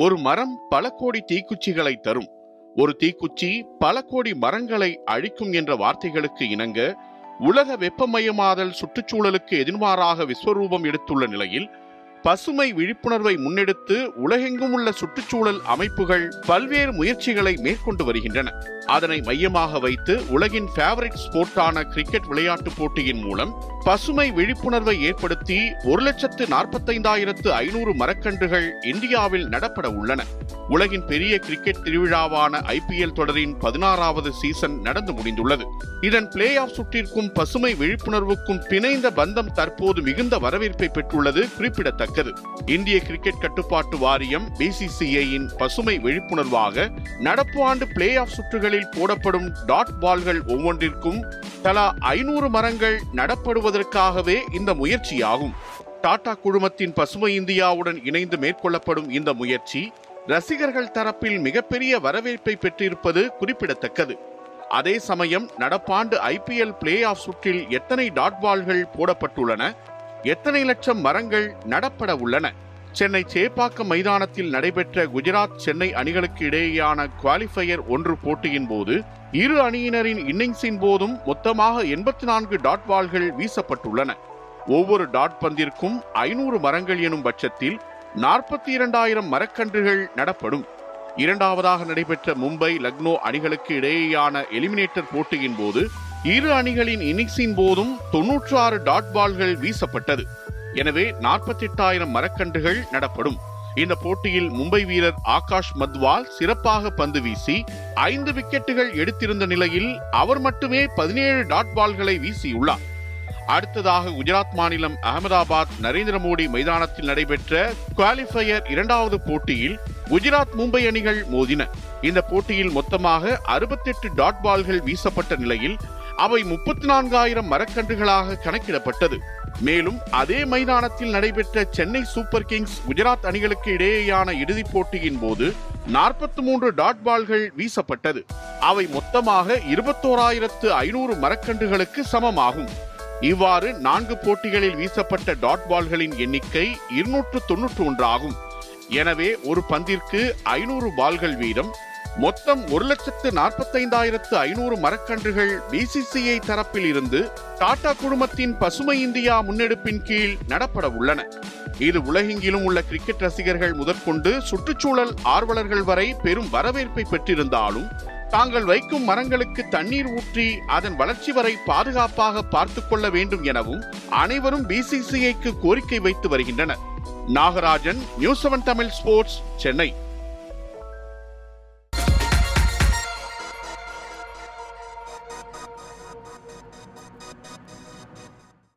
ஒரு மரம் பல கோடி தீக்குச்சிகளை தரும். ஒரு தீக்குச்சி பல கோடி மரங்களை அழிக்கும் என்ற வார்த்தைகளுக்கு இணங்க உலக வெப்பமயமாதல் சுற்றுச்சூழலுக்கு எதிர்மாறாக விஸ்வரூபம் எடுத்துள்ள நிலையில் பசுமை விழிப்புணர்வை முன்னெடுத்து உலகெங்கும் உள்ள சுற்றுச்சூழல் அமைப்புகள் பல்வேறு முயற்சிகளை மேற்கொண்டு வருகின்றன. அதனை மையமாக வைத்து உலகின் ஃபேவரட் ஸ்போர்ட்டான கிரிக்கெட் விளையாட்டுப் போட்டியின் மூலம் பசுமை விழிப்புணர்வை ஏற்படுத்தி ஒரு லட்சத்து நாற்பத்தைந்தாயிரத்து ஐநூறு மரக்கன்றுகள் இந்தியாவில் நடப்பட உள்ளன. உலகின் பெரிய கிரிக்கெட் திருவிழாவான ஐபிஎல் தொடரின் பதினாறாவது சீசன் நடந்து முடிந்துள்ளது. இதன் பிளே ஆஃப் சுற்றிற்கும் பசுமை விழிப்புணர்வுக்கும் பிணைந்த பந்தம் தற்போது மிகுந்த வரவேற்பை பெற்றுள்ளது குறிப்பிடத்தக்கது. இந்திய கிரிக்கெட் கட்டுப்பாட்டு வாரியம் பிசிசிஐயின் பசுமை விழிப்புணர்வாக நடப்பு ஆண்டு பிளே ஆஃப் சுற்றுகளில் போடப்படும் டாட் பால்கள் ஒவ்வொன்றிற்கும் தலா ஐநூறு மரங்கள் நடப்படுவதற்காகவே இந்த முயற்சியாகும். டாடா குழுமத்தின் பசுமை இந்தியாவுடன் இணைந்து மேற்கொள்ளப்படும் இந்த முயற்சி ரசிகர்கள் தரப்பில் மிகப்பெரிய வரவேற்பை பெற்றிருப்பது குறிப்பிடத்தக்கது. அதே சமயம் நடப்பாண்டு ஐபிஎல் பிளே ஆஃப் சுற்றில் எத்தனை டாட் பால்கள் போடப்பட்டுள்ளன எத்தனை லட்சம் மரங்கள் நடப்பட உள்ளன சென்னை சேப்பாக்கம் மைதானத்தில் நடைபெற்ற குஜராத் சென்னை அணிகளுக்கு இடையேயான குவாலிஃபயர் ஒன்று போட்டியின் போது இரு அணியினரின் இன்னிங்ஸின் போதும் மொத்தமாக எண்பத்தி நான்கு டாட் பால்கள் வீசப்பட்டுள்ளன. ஒவ்வொரு டாட் பந்திற்கும் ஐநூறு மரங்கள் எனும் பட்சத்தில் நாற்பத்தி இரண்டாயிரம் மரக்கன்றுகள் நடப்படும். இரண்டாவதாக நடைபெற்ற மும்பை லக்னோ அணிகளுக்கு இடையேயான எலிமினேட்டர் போட்டியின் போது இரு அணிகளின் இன்னிங்ஸின் போதும் தொன்னூற்று ஆறு டாட் பால்கள் வீசப்பட்டது. எனவே நாற்பத்தி எட்டாயிரம் மரக்கன்றுகள் நடப்படும். இந்த போட்டியில் மும்பை வீரர் ஆகாஷ் மத்வால் சிறப்பாக பந்து வீசி ஐந்து விக்கெட்டுகள் எடுத்திருந்த நிலையில் அவர் மட்டுமே பதினேழு டாட் பால்களை வீசியுள்ளார். அடுத்ததாக குஜராத் மாநிலம் அகமதாபாத் நரேந்திர மோடி மைதானத்தில் நடைபெற்ற குவாலிஃபயர் இரண்டாவது போட்டியில் குஜராத் மும்பை அணிகள் மோதின. இந்த போட்டியில் மொத்தமாக அறுபத்தெட்டு டாட் பால்கள் வீசப்பட்ட நிலையில் அவை முப்பத்தி நான்காயிரம் மரக்கன்றுகளாக கணக்கிடப்பட்டது. மேலும் அதே மைதானத்தில் நடைபெற்ற சென்னை சூப்பர் கிங்ஸ் குஜராத் அணிகளுக்கு இடையேயான இறுதிப் போட்டியின் போது நாற்பத்தி மூன்று டாட் பால்கள் வீசப்பட்டது. அவை மொத்தமாக இருபத்தோராயிரத்து ஐநூறு மரக்கன்றுகளுக்கு சமமாகும். இவ்வாறு நான்கு போட்டிகளில் வீசப்பட்ட டாட் பால்களின் எண்ணிக்கை இருநூற்று தொன்னூற்று ஒன்று ஆகும். எனவே ஒரு பந்திற்கு ஐநூறு பால்கள் வீதம் மொத்தம் ஒரு லட்சத்து நாற்பத்தைந்தாயிரத்து ஐநூறு மரக்கன்றுகள் பிசிசிஐ தரப்பில் இருந்து டாடா குழுமத்தின் பசுமை இந்தியா முன்னெடுப்பின் கீழ் நடப்பட உள்ளன. இது உலகெங்கிலும் உள்ள கிரிக்கெட் ரசிகர்கள் முதற்கொண்டு சுற்றுச்சூழல் ஆர்வலர்கள் வரை பெரும் வரவேற்பை பெற்றிருந்தாலும் தாங்கள் வைக்கும் மரங்களுக்கு தண்ணீர் ஊற்றி அதன் வளர்ச்சி வரை பாதுகாப்பாக பார்த்துக் கொள்ள வேண்டும் எனவும் அனைவரும் பிசிசிஐக்கு கோரிக்கை வைத்து வருகின்றனர். Nagarajan news seven Tamil sports Chennai.